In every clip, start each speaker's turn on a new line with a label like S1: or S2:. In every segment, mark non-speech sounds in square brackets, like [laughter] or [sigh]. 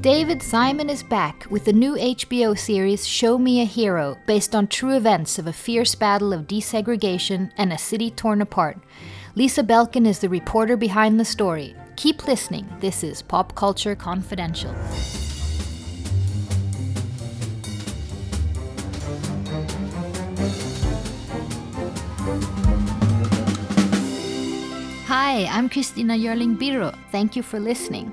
S1: David Simon is back with the new HBO series Show Me a Hero, based on true events of a fierce battle of desegregation and a city torn apart. Lisa Belkin is the reporter behind the story. Keep listening. This is Pop Culture Confidential. Hi, I'm Christina Yerling Biro. Thank you for listening.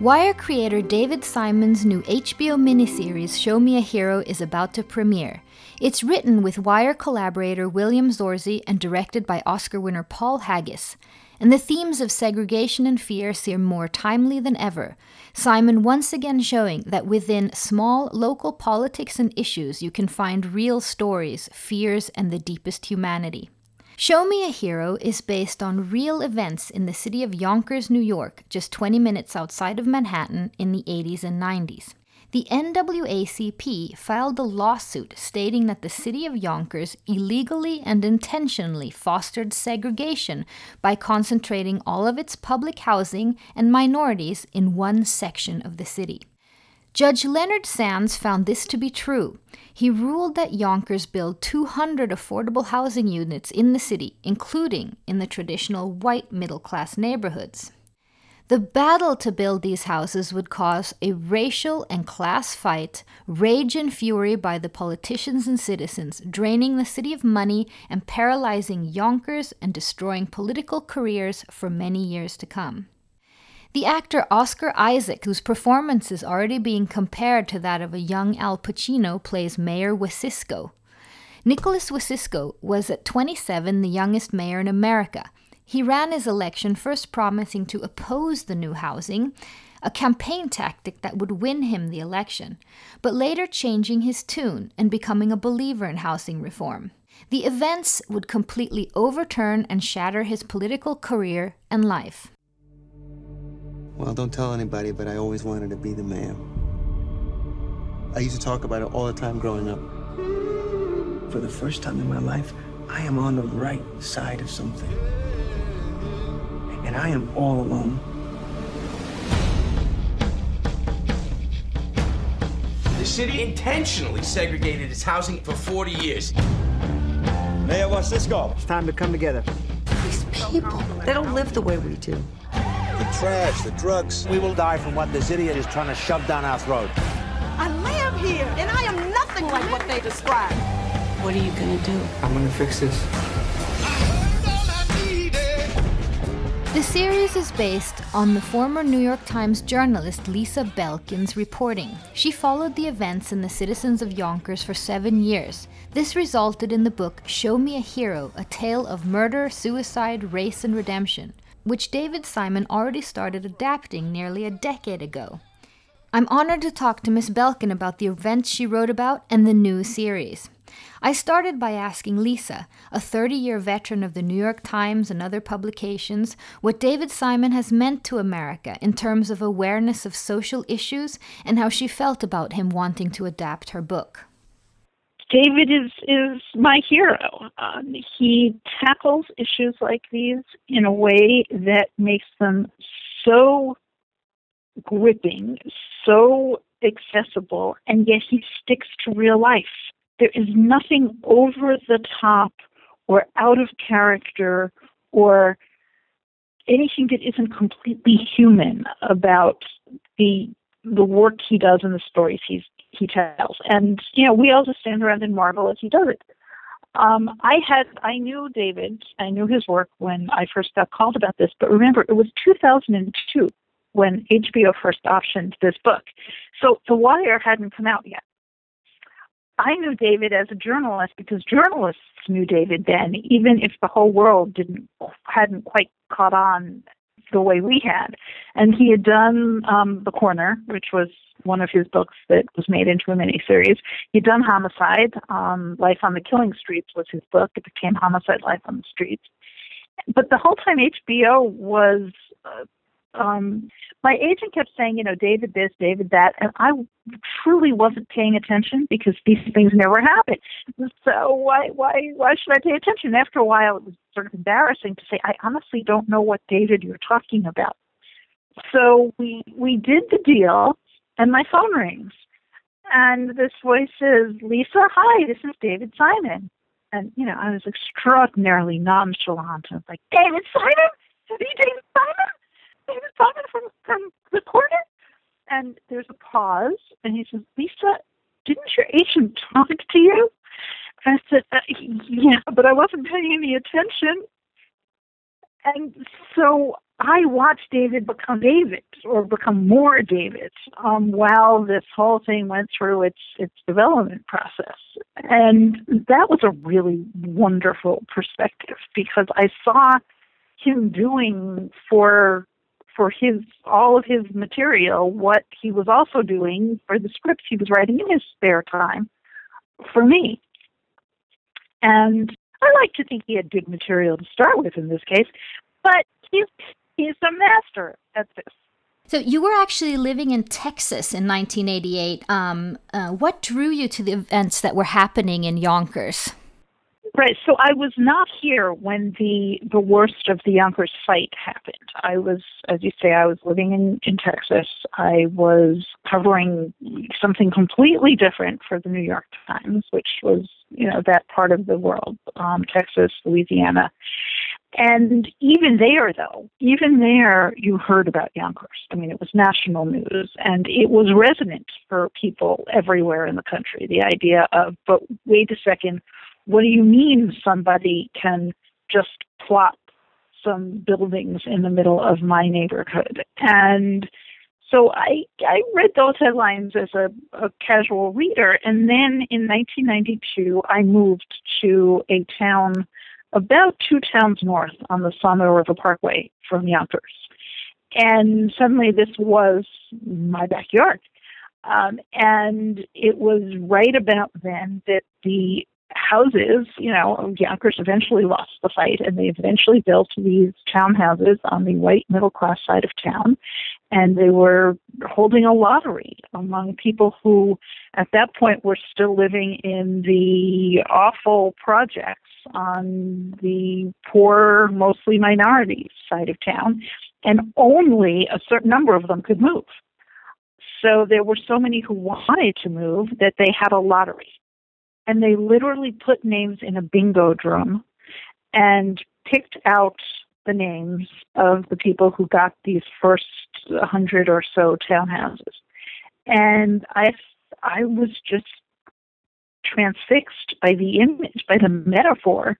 S1: Wire creator David Simon's new HBO miniseries Show Me a Hero is about to premiere. It's written with Wire collaborator William Zorzi and directed by Oscar winner Paul Haggis. And the themes of segregation and fear seem more timely than ever. Simon once again showing that within small local politics and issues you can find real stories, fears, and the deepest humanity. Show Me a Hero is based on real events in the city of Yonkers, New York, just 20 minutes outside of Manhattan in the 80s and 90s. The NAACP filed a lawsuit stating that the city of Yonkers illegally and intentionally fostered segregation by concentrating all of its public housing and minorities in one section of the city. Judge Leonard Sands found this to be true. He ruled that Yonkers build 200 affordable housing units in the city, including in the traditional white middle class neighborhoods. The battle to build these houses would cause a racial and class fight, rage and fury by the politicians and citizens, draining the city of money and paralyzing Yonkers and destroying political careers for many years to come. The actor Oscar Isaac, whose performance is already being compared to that of a young Al Pacino, plays Mayor Wasicsko. Nicholas Wasicsko was at 27 the youngest mayor in America. He ran his election first promising to oppose the new housing, a campaign tactic that would win him the election, but later changing his tune and becoming a believer in housing reform. The events would completely overturn and shatter his political career and life.
S2: Well, don't tell anybody, but I always wanted to be the mayor. I used to talk about it all the time growing up. For the first time in my life, I am on the right side of something. And I am all alone.
S3: The city intentionally segregated its housing for 40 years.
S4: Mayor Wasicsko.
S5: It's time to come together.
S6: These people, they don't live the way we do.
S2: The trash, the drugs.
S5: We will die from what this idiot is trying to shove down our throat.
S7: I live here, and I am nothing like what they describe.
S6: What are you gonna do?
S2: I'm gonna fix this.
S1: The series is based on the former New York Times journalist Lisa Belkin's reporting. She followed the events and the citizens of Yonkers for seven years. This resulted in the book Show Me a Hero, a tale of murder, suicide, race, and redemption which David Simon already started adapting nearly a decade ago. I'm honored to talk to Miss Belkin about the events she wrote about and the new series. I started by asking Lisa, a 30 year veteran of the New York Times and other publications, what David Simon has meant to America in terms of awareness of social issues and how she felt about him wanting to adapt her book.
S8: David is is my hero. Um, he tackles issues like these in a way that makes them so gripping, so accessible, and yet he sticks to real life. There is nothing over the top or out of character or anything that isn't completely human about the the work he does and the stories he's he tells. And, you know, we all just stand around and marvel as he does it. Um, I had, I knew David, I knew his work when I first got called about this, but remember, it was 2002 when HBO first optioned this book. So The Wire hadn't come out yet. I knew David as a journalist because journalists knew David then, even if the whole world didn't hadn't quite caught on the way we had. And he had done um, The Corner, which was one of his books that was made into a miniseries. He'd done Homicide. Um, Life on the Killing Streets was his book. It became Homicide: Life on the Streets. But the whole time HBO was uh, um, my agent kept saying, you know, David this, David that, and I truly wasn't paying attention because these things never happen. So why, why, why should I pay attention? After a while, it was sort of embarrassing to say, I honestly don't know what David you're talking about. So we we did the deal, and my phone rings. And this voice says, Lisa, hi, this is David Simon. And, you know, I was extraordinarily nonchalant. I was like, David Simon? Is he David Simon? David Simon from, from the corner? And there's a pause, and he says, Lisa, didn't your agent talk to you? I said, uh, yeah, but I wasn't paying any attention. And so I watched David become David or become more David um, while this whole thing went through its its development process, and that was a really wonderful perspective because I saw him doing for for his all of his material what he was also doing for the scripts he was writing in his spare time for me. And I like to think he had good material to start with in this case, but he's he's a master at this.
S1: So you were actually living in Texas in 1988. Um, uh, what drew you to the events that were happening in Yonkers?
S8: Right. So I was not here when the the worst of the Yonkers fight happened. I was, as you say, I was living in in Texas. I was covering something completely different for the New York Times, which was you know that part of the world, um, Texas, Louisiana, and even there, though, even there, you heard about Yonkers. I mean, it was national news, and it was resonant for people everywhere in the country. The idea of, but wait a second what do you mean somebody can just plot some buildings in the middle of my neighborhood? And so I I read those headlines as a, a casual reader, and then in 1992 I moved to a town about two towns north on the Sawmill River Parkway from Yonkers, and suddenly this was my backyard. Um, and it was right about then that the houses, you know, Yonkers eventually lost the fight and they eventually built these townhouses on the white middle class side of town. And they were holding a lottery among people who, at that point, were still living in the awful projects on the poor, mostly minority side of town. And only a certain number of them could move. So there were so many who wanted to move that they had a lottery and they literally put names in a bingo drum and picked out the names of the people who got these first hundred or so townhouses. And I, I was just transfixed by the image, by the metaphor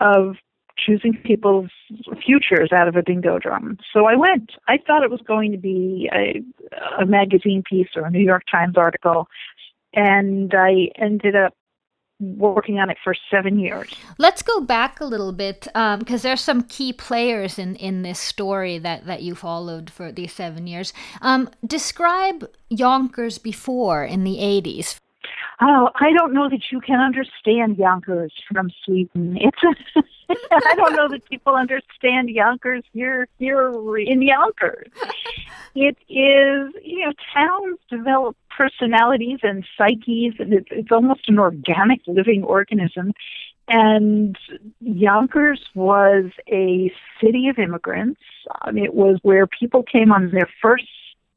S8: of choosing people's futures out of a bingo drum. So I went. I thought it was going to be a, a magazine piece or a New York Times article, and I ended up working on it for seven years.
S1: Let's go back a little bit because um, there's some key players in, in this story that, that you followed for these seven years. Um, describe Yonkers before in the 80s.
S8: Oh, I don't know that you can understand Yonkers from Sweden. It's a, [laughs] I don't know that people understand Yonkers here here in Yonkers. It is, you know, towns develop personalities and psyches, and it's, it's almost an organic living organism. And Yonkers was a city of immigrants. Um, it was where people came on their first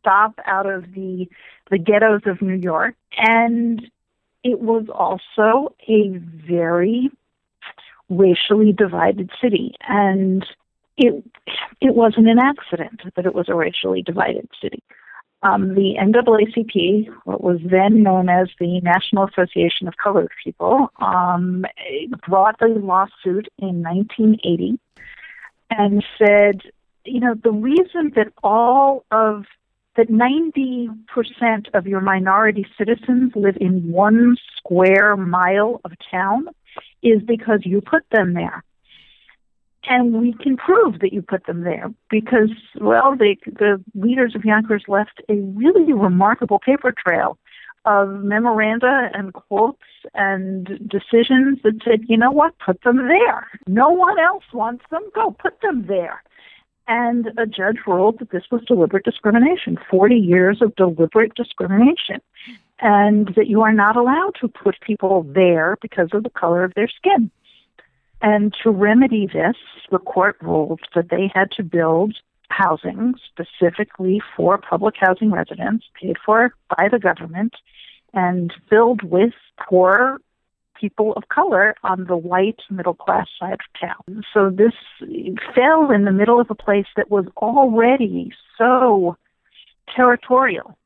S8: stop out of the the ghettos of New York, and it was also a very racially divided city. And it it wasn't an accident that it was a racially divided city. Um, the NAACP, what was then known as the National Association of Colored People, um, brought a lawsuit in 1980 and said, you know, the reason that all of that 90% of your minority citizens live in one square mile of town is because you put them there. And we can prove that you put them there because, well, the, the leaders of Yonkers left a really remarkable paper trail of memoranda and quotes and decisions that said, you know what, put them there. No one else wants them, go put them there. And a judge ruled that this was deliberate discrimination 40 years of deliberate discrimination. And that you are not allowed to put people there because of the color of their skin. And to remedy this, the court ruled that they had to build housing specifically for public housing residents, paid for by the government, and filled with poor people of color on the white middle class side of town. So this fell in the middle of a place that was already so territorial.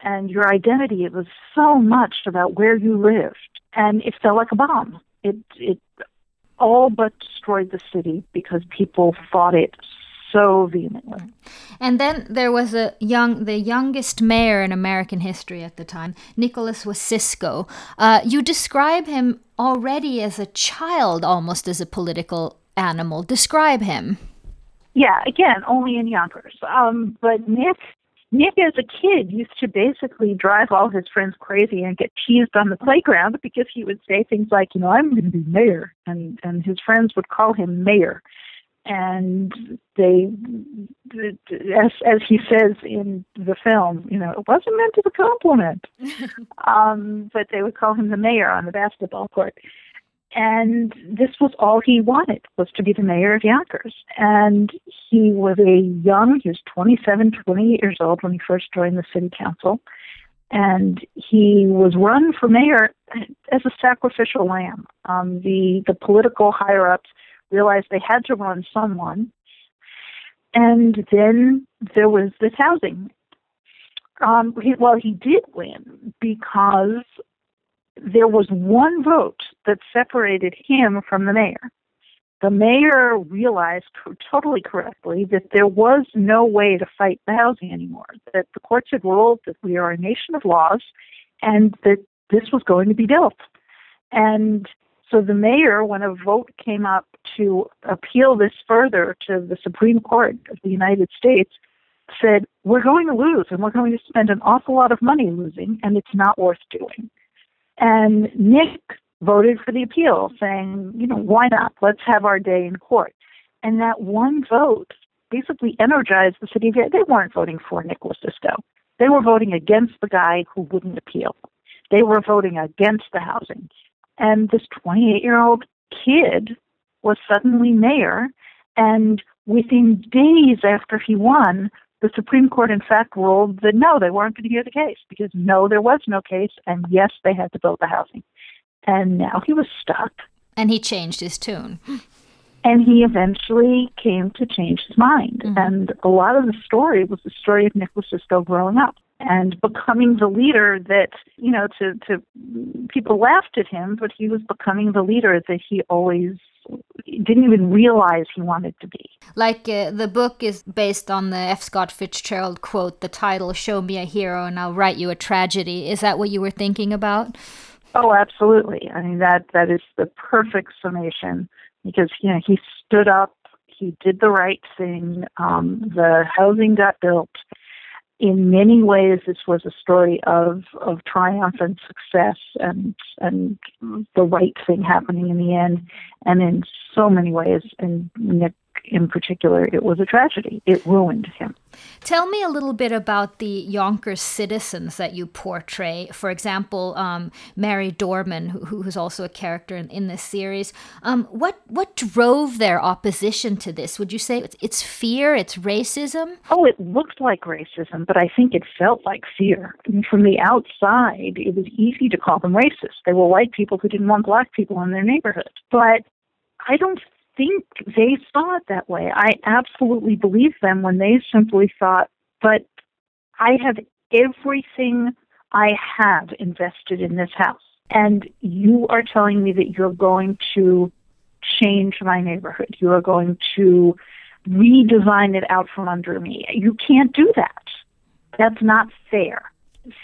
S8: And your identity, it was so much about where you lived. And it fell like a bomb. It, it all but destroyed the city because people fought it so vehemently.
S1: And then there was a young, the youngest mayor in American history at the time, Nicholas Wasicsko. Uh, you describe him already as a child, almost as a political animal. Describe him.
S8: Yeah, again, only in Yonkers. Um, but Nick Nick, as a kid, used to basically drive all his friends crazy and get teased on the playground because he would say things like, you know, I'm going to be mayor, and and his friends would call him mayor, and they, as as he says in the film, you know, it wasn't meant as a compliment, [laughs] um, but they would call him the mayor on the basketball court, and this was all he wanted was to be the mayor of Yonkers. And he was a young, he was 27, 28 years old when he first joined the city council. And he was run for mayor as a sacrificial lamb. Um, the, the political higher ups realized they had to run someone. And then there was this housing. Um, he, well, he did win because there was one vote that separated him from the mayor. The mayor realized totally correctly that there was no way to fight the housing anymore, that the courts had ruled that we are a nation of laws and that this was going to be built. And so the mayor, when a vote came up to appeal this further to the Supreme Court of the United States, said, We're going to lose and we're going to spend an awful lot of money losing, and it's not worth doing. And Nick voted for the appeal, saying, you know, why not? Let's have our day in court. And that one vote basically energized the city. They weren't voting for Nick Wasicsko. They were voting against the guy who wouldn't appeal. They were voting against the housing. And this 28 year old kid was suddenly mayor. And within days after he won, the Supreme Court, in fact, ruled that no, they weren't going to hear the case because no, there was no case, and yes, they had to build the housing. And now he was stuck.
S1: And he changed his tune.
S8: And he eventually came to change his mind. Mm-hmm. And a lot of the story was the story of Nick Wasicsko growing up and becoming the leader that, you know, to, to people laughed at him, but he was becoming the leader that he always didn't even realize he wanted to be.
S1: Like uh, the book is based on the F. Scott Fitzgerald quote, the title, Show Me a Hero and I'll Write You a Tragedy. Is that what you were thinking about?
S8: Oh, absolutely. I mean, that, that is the perfect summation because, you know, he stood up, he did the right thing, um, the housing got built. In many ways, this was a story of, of triumph and success and and the right thing happening in the end. And in so many ways, and Nick in particular, it was a tragedy. It ruined him.
S1: Tell me a little bit about the Yonkers citizens that you portray. For example, um, Mary Dorman, who, who's also a character in, in this series. Um, what what drove their opposition to this? Would you say it's, it's fear? It's racism?
S8: Oh, it looked like racism, but I think it felt like fear. I mean, from the outside, it was easy to call them racist. They were white people who didn't want black people in their neighborhood. But I don't think they saw it that way. I absolutely believe them when they simply thought, but I have everything I have invested in this house. And you are telling me that you're going to change my neighborhood. You are going to redesign it out from under me. You can't do that. That's not fair.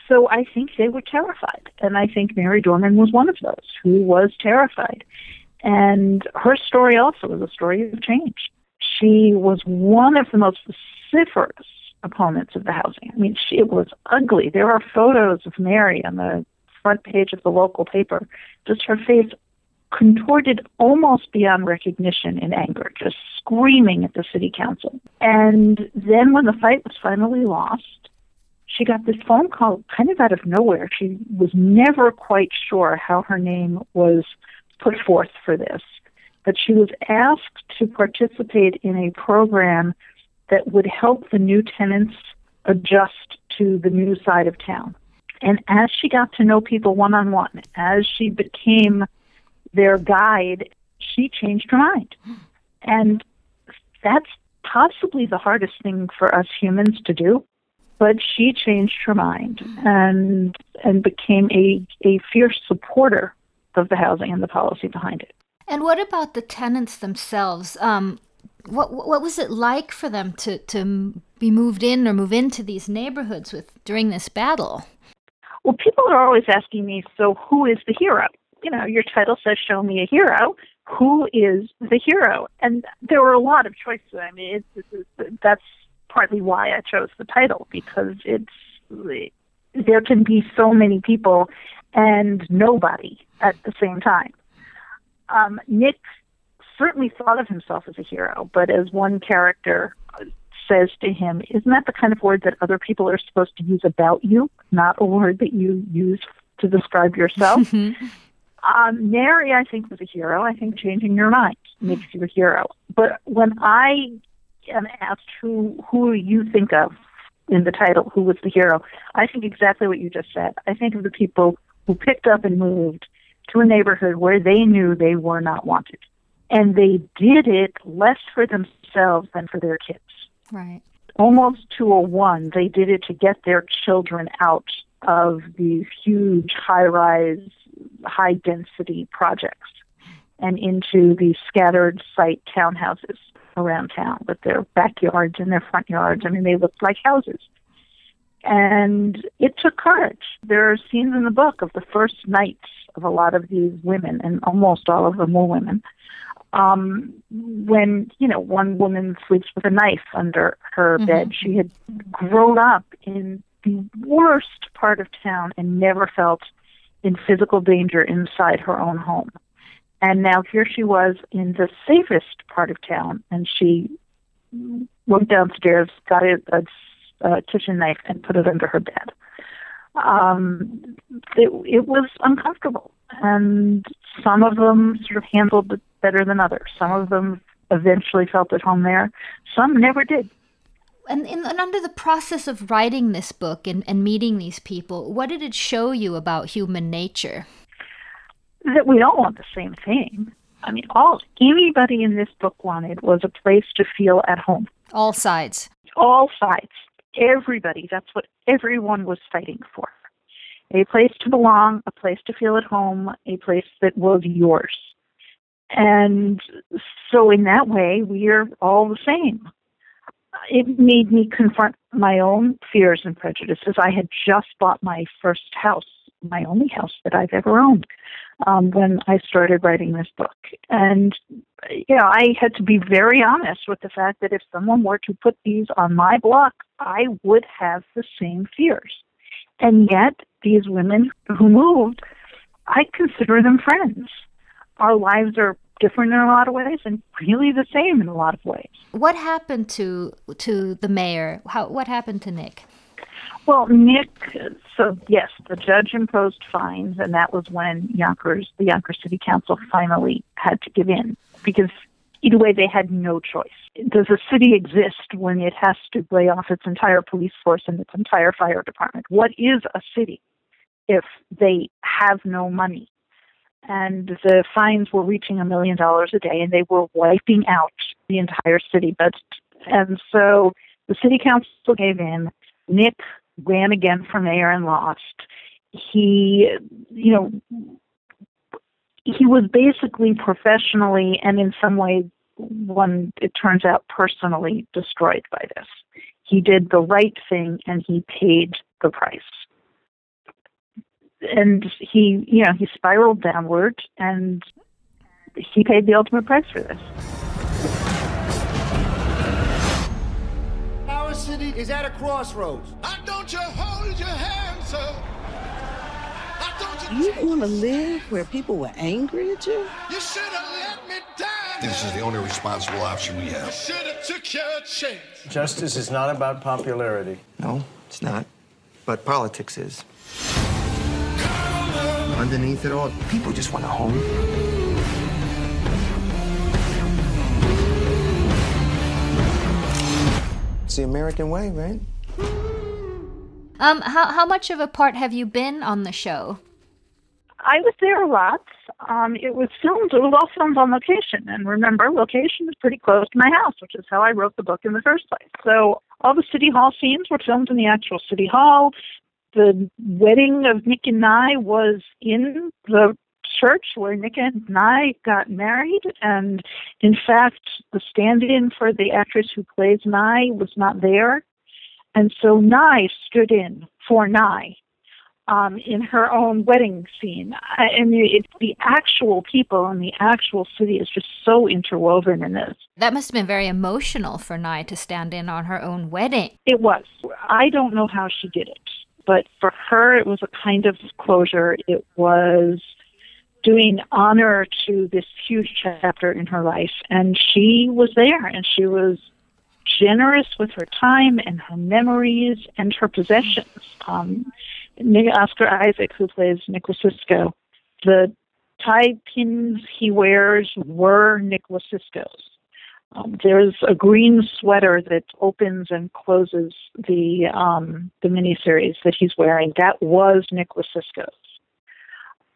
S8: So I think they were terrified. And I think Mary Dorman was one of those who was terrified. And her story also is a story of change. She was one of the most vociferous opponents of the housing. I mean, she, it was ugly. There are photos of Mary on the front page of the local paper, just her face contorted almost beyond recognition in anger, just screaming at the city council. And then when the fight was finally lost, she got this phone call kind of out of nowhere. She was never quite sure how her name was put forth for this. But she was asked to participate in a program that would help the new tenants adjust to the new side of town. And as she got to know people one on one, as she became their guide, she changed her mind. And that's possibly the hardest thing for us humans to do. But she changed her mind and and became a, a fierce supporter of the housing and the policy behind it.
S1: And what about the tenants themselves? Um, what what was it like for them to to be moved in or move into these neighborhoods with during this battle?
S8: Well, people are always asking me, so who is the hero? You know, your title says "Show me a hero." Who is the hero? And there were a lot of choices. I mean, that's partly why I chose the title because it's there can be so many people and nobody at the same time. Um, Nick certainly thought of himself as a hero, but as one character says to him, Isn't that the kind of word that other people are supposed to use about you, not a word that you use to describe yourself? um, Mary, I think, was a hero. I think changing your mind makes you a hero. But when I am asked who who you think of in the title, who was the hero, I think exactly what you just said. I think of the people who picked up and moved to a neighborhood where they knew they were not wanted. And they did it less for themselves than for their kids.
S1: Right.
S8: Almost to a one, they did it to get their children out of these huge high rise, high density projects and into these scattered site townhouses around town with their backyards and their front yards. I mean, they looked like houses. And it took courage. There are scenes in the book of the first nights of a lot of these women, and almost all of them were women, um, when you know one woman sleeps with a knife under her mm-hmm. bed. She had grown up in the worst part of town and never felt in physical danger inside her own home. And now here she was in the safest part of town, and she went downstairs, got a, a, a kitchen knife, and put it under her bed. Um, it, it was uncomfortable, and some of them sort of handled it better than others. Some of them eventually felt at home there. Some never did.
S1: And, in, and under the process of writing this book and, and meeting these people, what did it show you about human nature?
S8: That we all want the same thing. I mean, all anybody in this book wanted was a place to feel at home.
S1: All sides.
S8: All sides. Everybody. That's what everyone was fighting for. A place to belong, a place to feel at home, a place that was yours. And so, in that way, we are all the same. It made me confront my own fears and prejudices. I had just bought my first house, my only house that I've ever owned, um, when I started writing this book. And, you know, I had to be very honest with the fact that if someone were to put these on my block, I would have the same fears. And yet, these women who moved, I consider them friends our lives are different in a lot of ways and really the same in a lot of ways.
S1: What happened to to the mayor? How what happened to Nick?
S8: Well, Nick, so yes, the judge imposed fines, and that was when Yonkers, the Yonkers City Council, finally had to give in because either way they had no choice. Does a city exist when it has to lay off its entire police force and its entire fire department? What is a city if they have no money and the fines were reaching a million dollars a day, and they were wiping out the entire city budget. And so the city council gave in. Nick ran again for mayor and lost. He, you know, he was basically professionally and in some ways, one it turns out personally destroyed by this. He did the right thing and he paid the price and he, you know, he spiraled downward, and he paid the ultimate price for this.
S9: Our city is at a crossroads.
S10: I don't you hold your hand, sir.
S6: You, you want to live where people were angry at you?
S10: You should have let me down.
S11: This is the only responsible option we have.
S10: Should have took your chance.
S4: Justice is not about popularity.
S2: No, it's not. But politics is underneath it all, people just want a home. It's the American way, right?
S1: Um, how how much of a part have you been on the show?
S8: I was there a lot. Um, it was filmed. It was all filmed on location, and remember, location is pretty close to my house, which is how I wrote the book in the first place. So all the city hall scenes were filmed in the actual city hall. The wedding of Nick and Nye was in the church where Nick and Nye got married, and in fact, the stand-in for the actress who plays Nye was not there, and so Nye stood in for Nye um, in her own wedding scene. I, and it, the actual people and the actual city is just so interwoven in this.
S1: That must have been very emotional for Nye to stand in on her own wedding.
S8: It was. I don't know how she did it, but for her, it was a kind of closure. It was doing honor to this huge chapter in her life, and she was there, and she was generous with her time and her memories and her possessions. Um, Oscar Isaac, who plays Nick Wasicsko, the tie pins he wears were Nick Wasicsko's. Um, there's a green sweater that opens and closes the um, the miniseries that he's wearing. That was Nick Wasicsko's.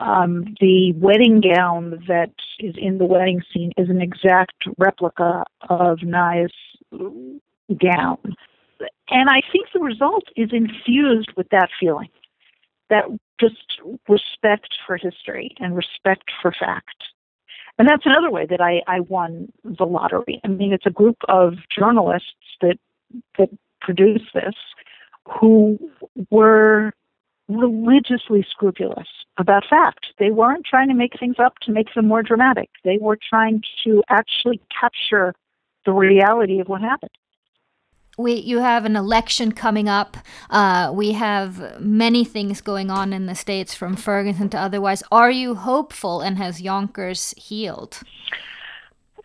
S8: Um, the wedding gown that is in the wedding scene is an exact replica of Nye's gown. And I think the result is infused with that feeling that just respect for history and respect for fact. And that's another way that I, I won the lottery. I mean, it's a group of journalists that that produced this who were religiously scrupulous about fact. They weren't trying to make things up to make them more dramatic. They were trying to actually capture the reality of what happened
S1: we you have an election coming up. Uh, we have many things going on in the states, from Ferguson to otherwise. Are you hopeful, and has Yonkers healed?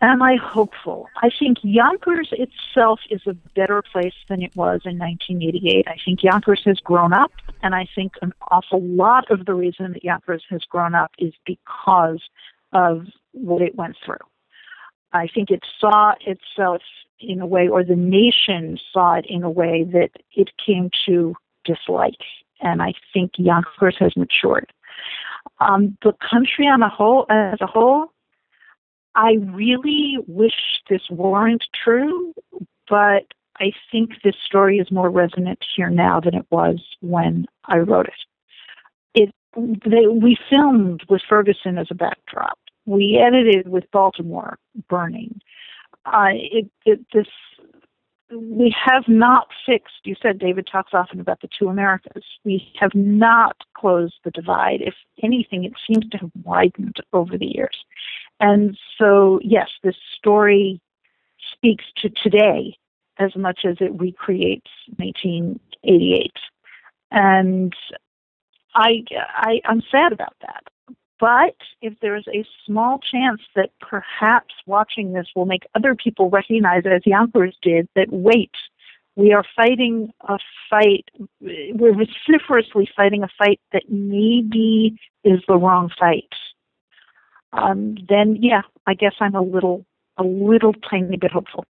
S8: Am I hopeful? I think Yonkers itself is a better place than it was in 1988. I think Yonkers has grown up, and I think an awful lot of the reason that Yonkers has grown up is because of what it went through. I think it saw itself in a way, or the nation saw it in a way that it came to dislike. And I think Yonkers has matured. Um, the country on a whole, as a whole, I really wish this weren't true, but I think this story is more resonant here now than it was when I wrote it. It they, we filmed with Ferguson as a backdrop. We edited with Baltimore burning uh, it, it, this we have not fixed. You said David talks often about the two Americas. We have not closed the divide. If anything, it seems to have widened over the years. And so, yes, this story speaks to today as much as it recreates 1988. And I, I, I'm sad about that. But if there's a small chance that perhaps watching this will make other people recognize, as Yonkers did, that wait, we are fighting a fight, we're vociferously fighting a fight that maybe is the wrong fight, um, then yeah, I guess I'm a little, a little tiny bit hopeful.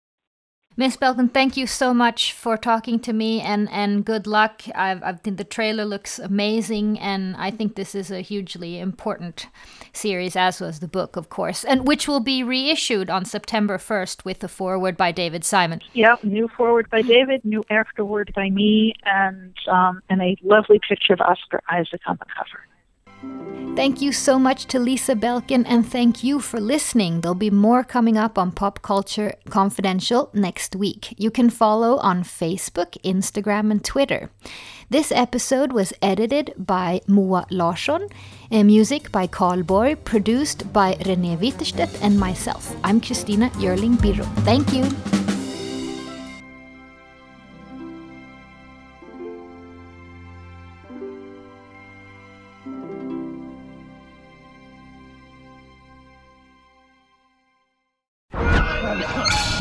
S1: Miss Belkin, thank you so much for talking to me and, and good luck. I've, I think the trailer looks amazing, and I think this is a hugely important series, as was the book, of course, and which will be reissued on September 1st with the foreword by David Simon.
S8: Yep, new foreword by David, new afterword by me, and, um, and a lovely picture of Oscar Isaac on the cover.
S1: Thank you so much to Lisa Belkin, and thank you for listening. There'll be more coming up on Pop Culture Confidential next week. You can follow on Facebook, Instagram, and Twitter. This episode was edited by Moa Larsson, and music by Carl Borg, produced by René Witterstedt and myself. I'm Christina Yerling Biro. Thank you.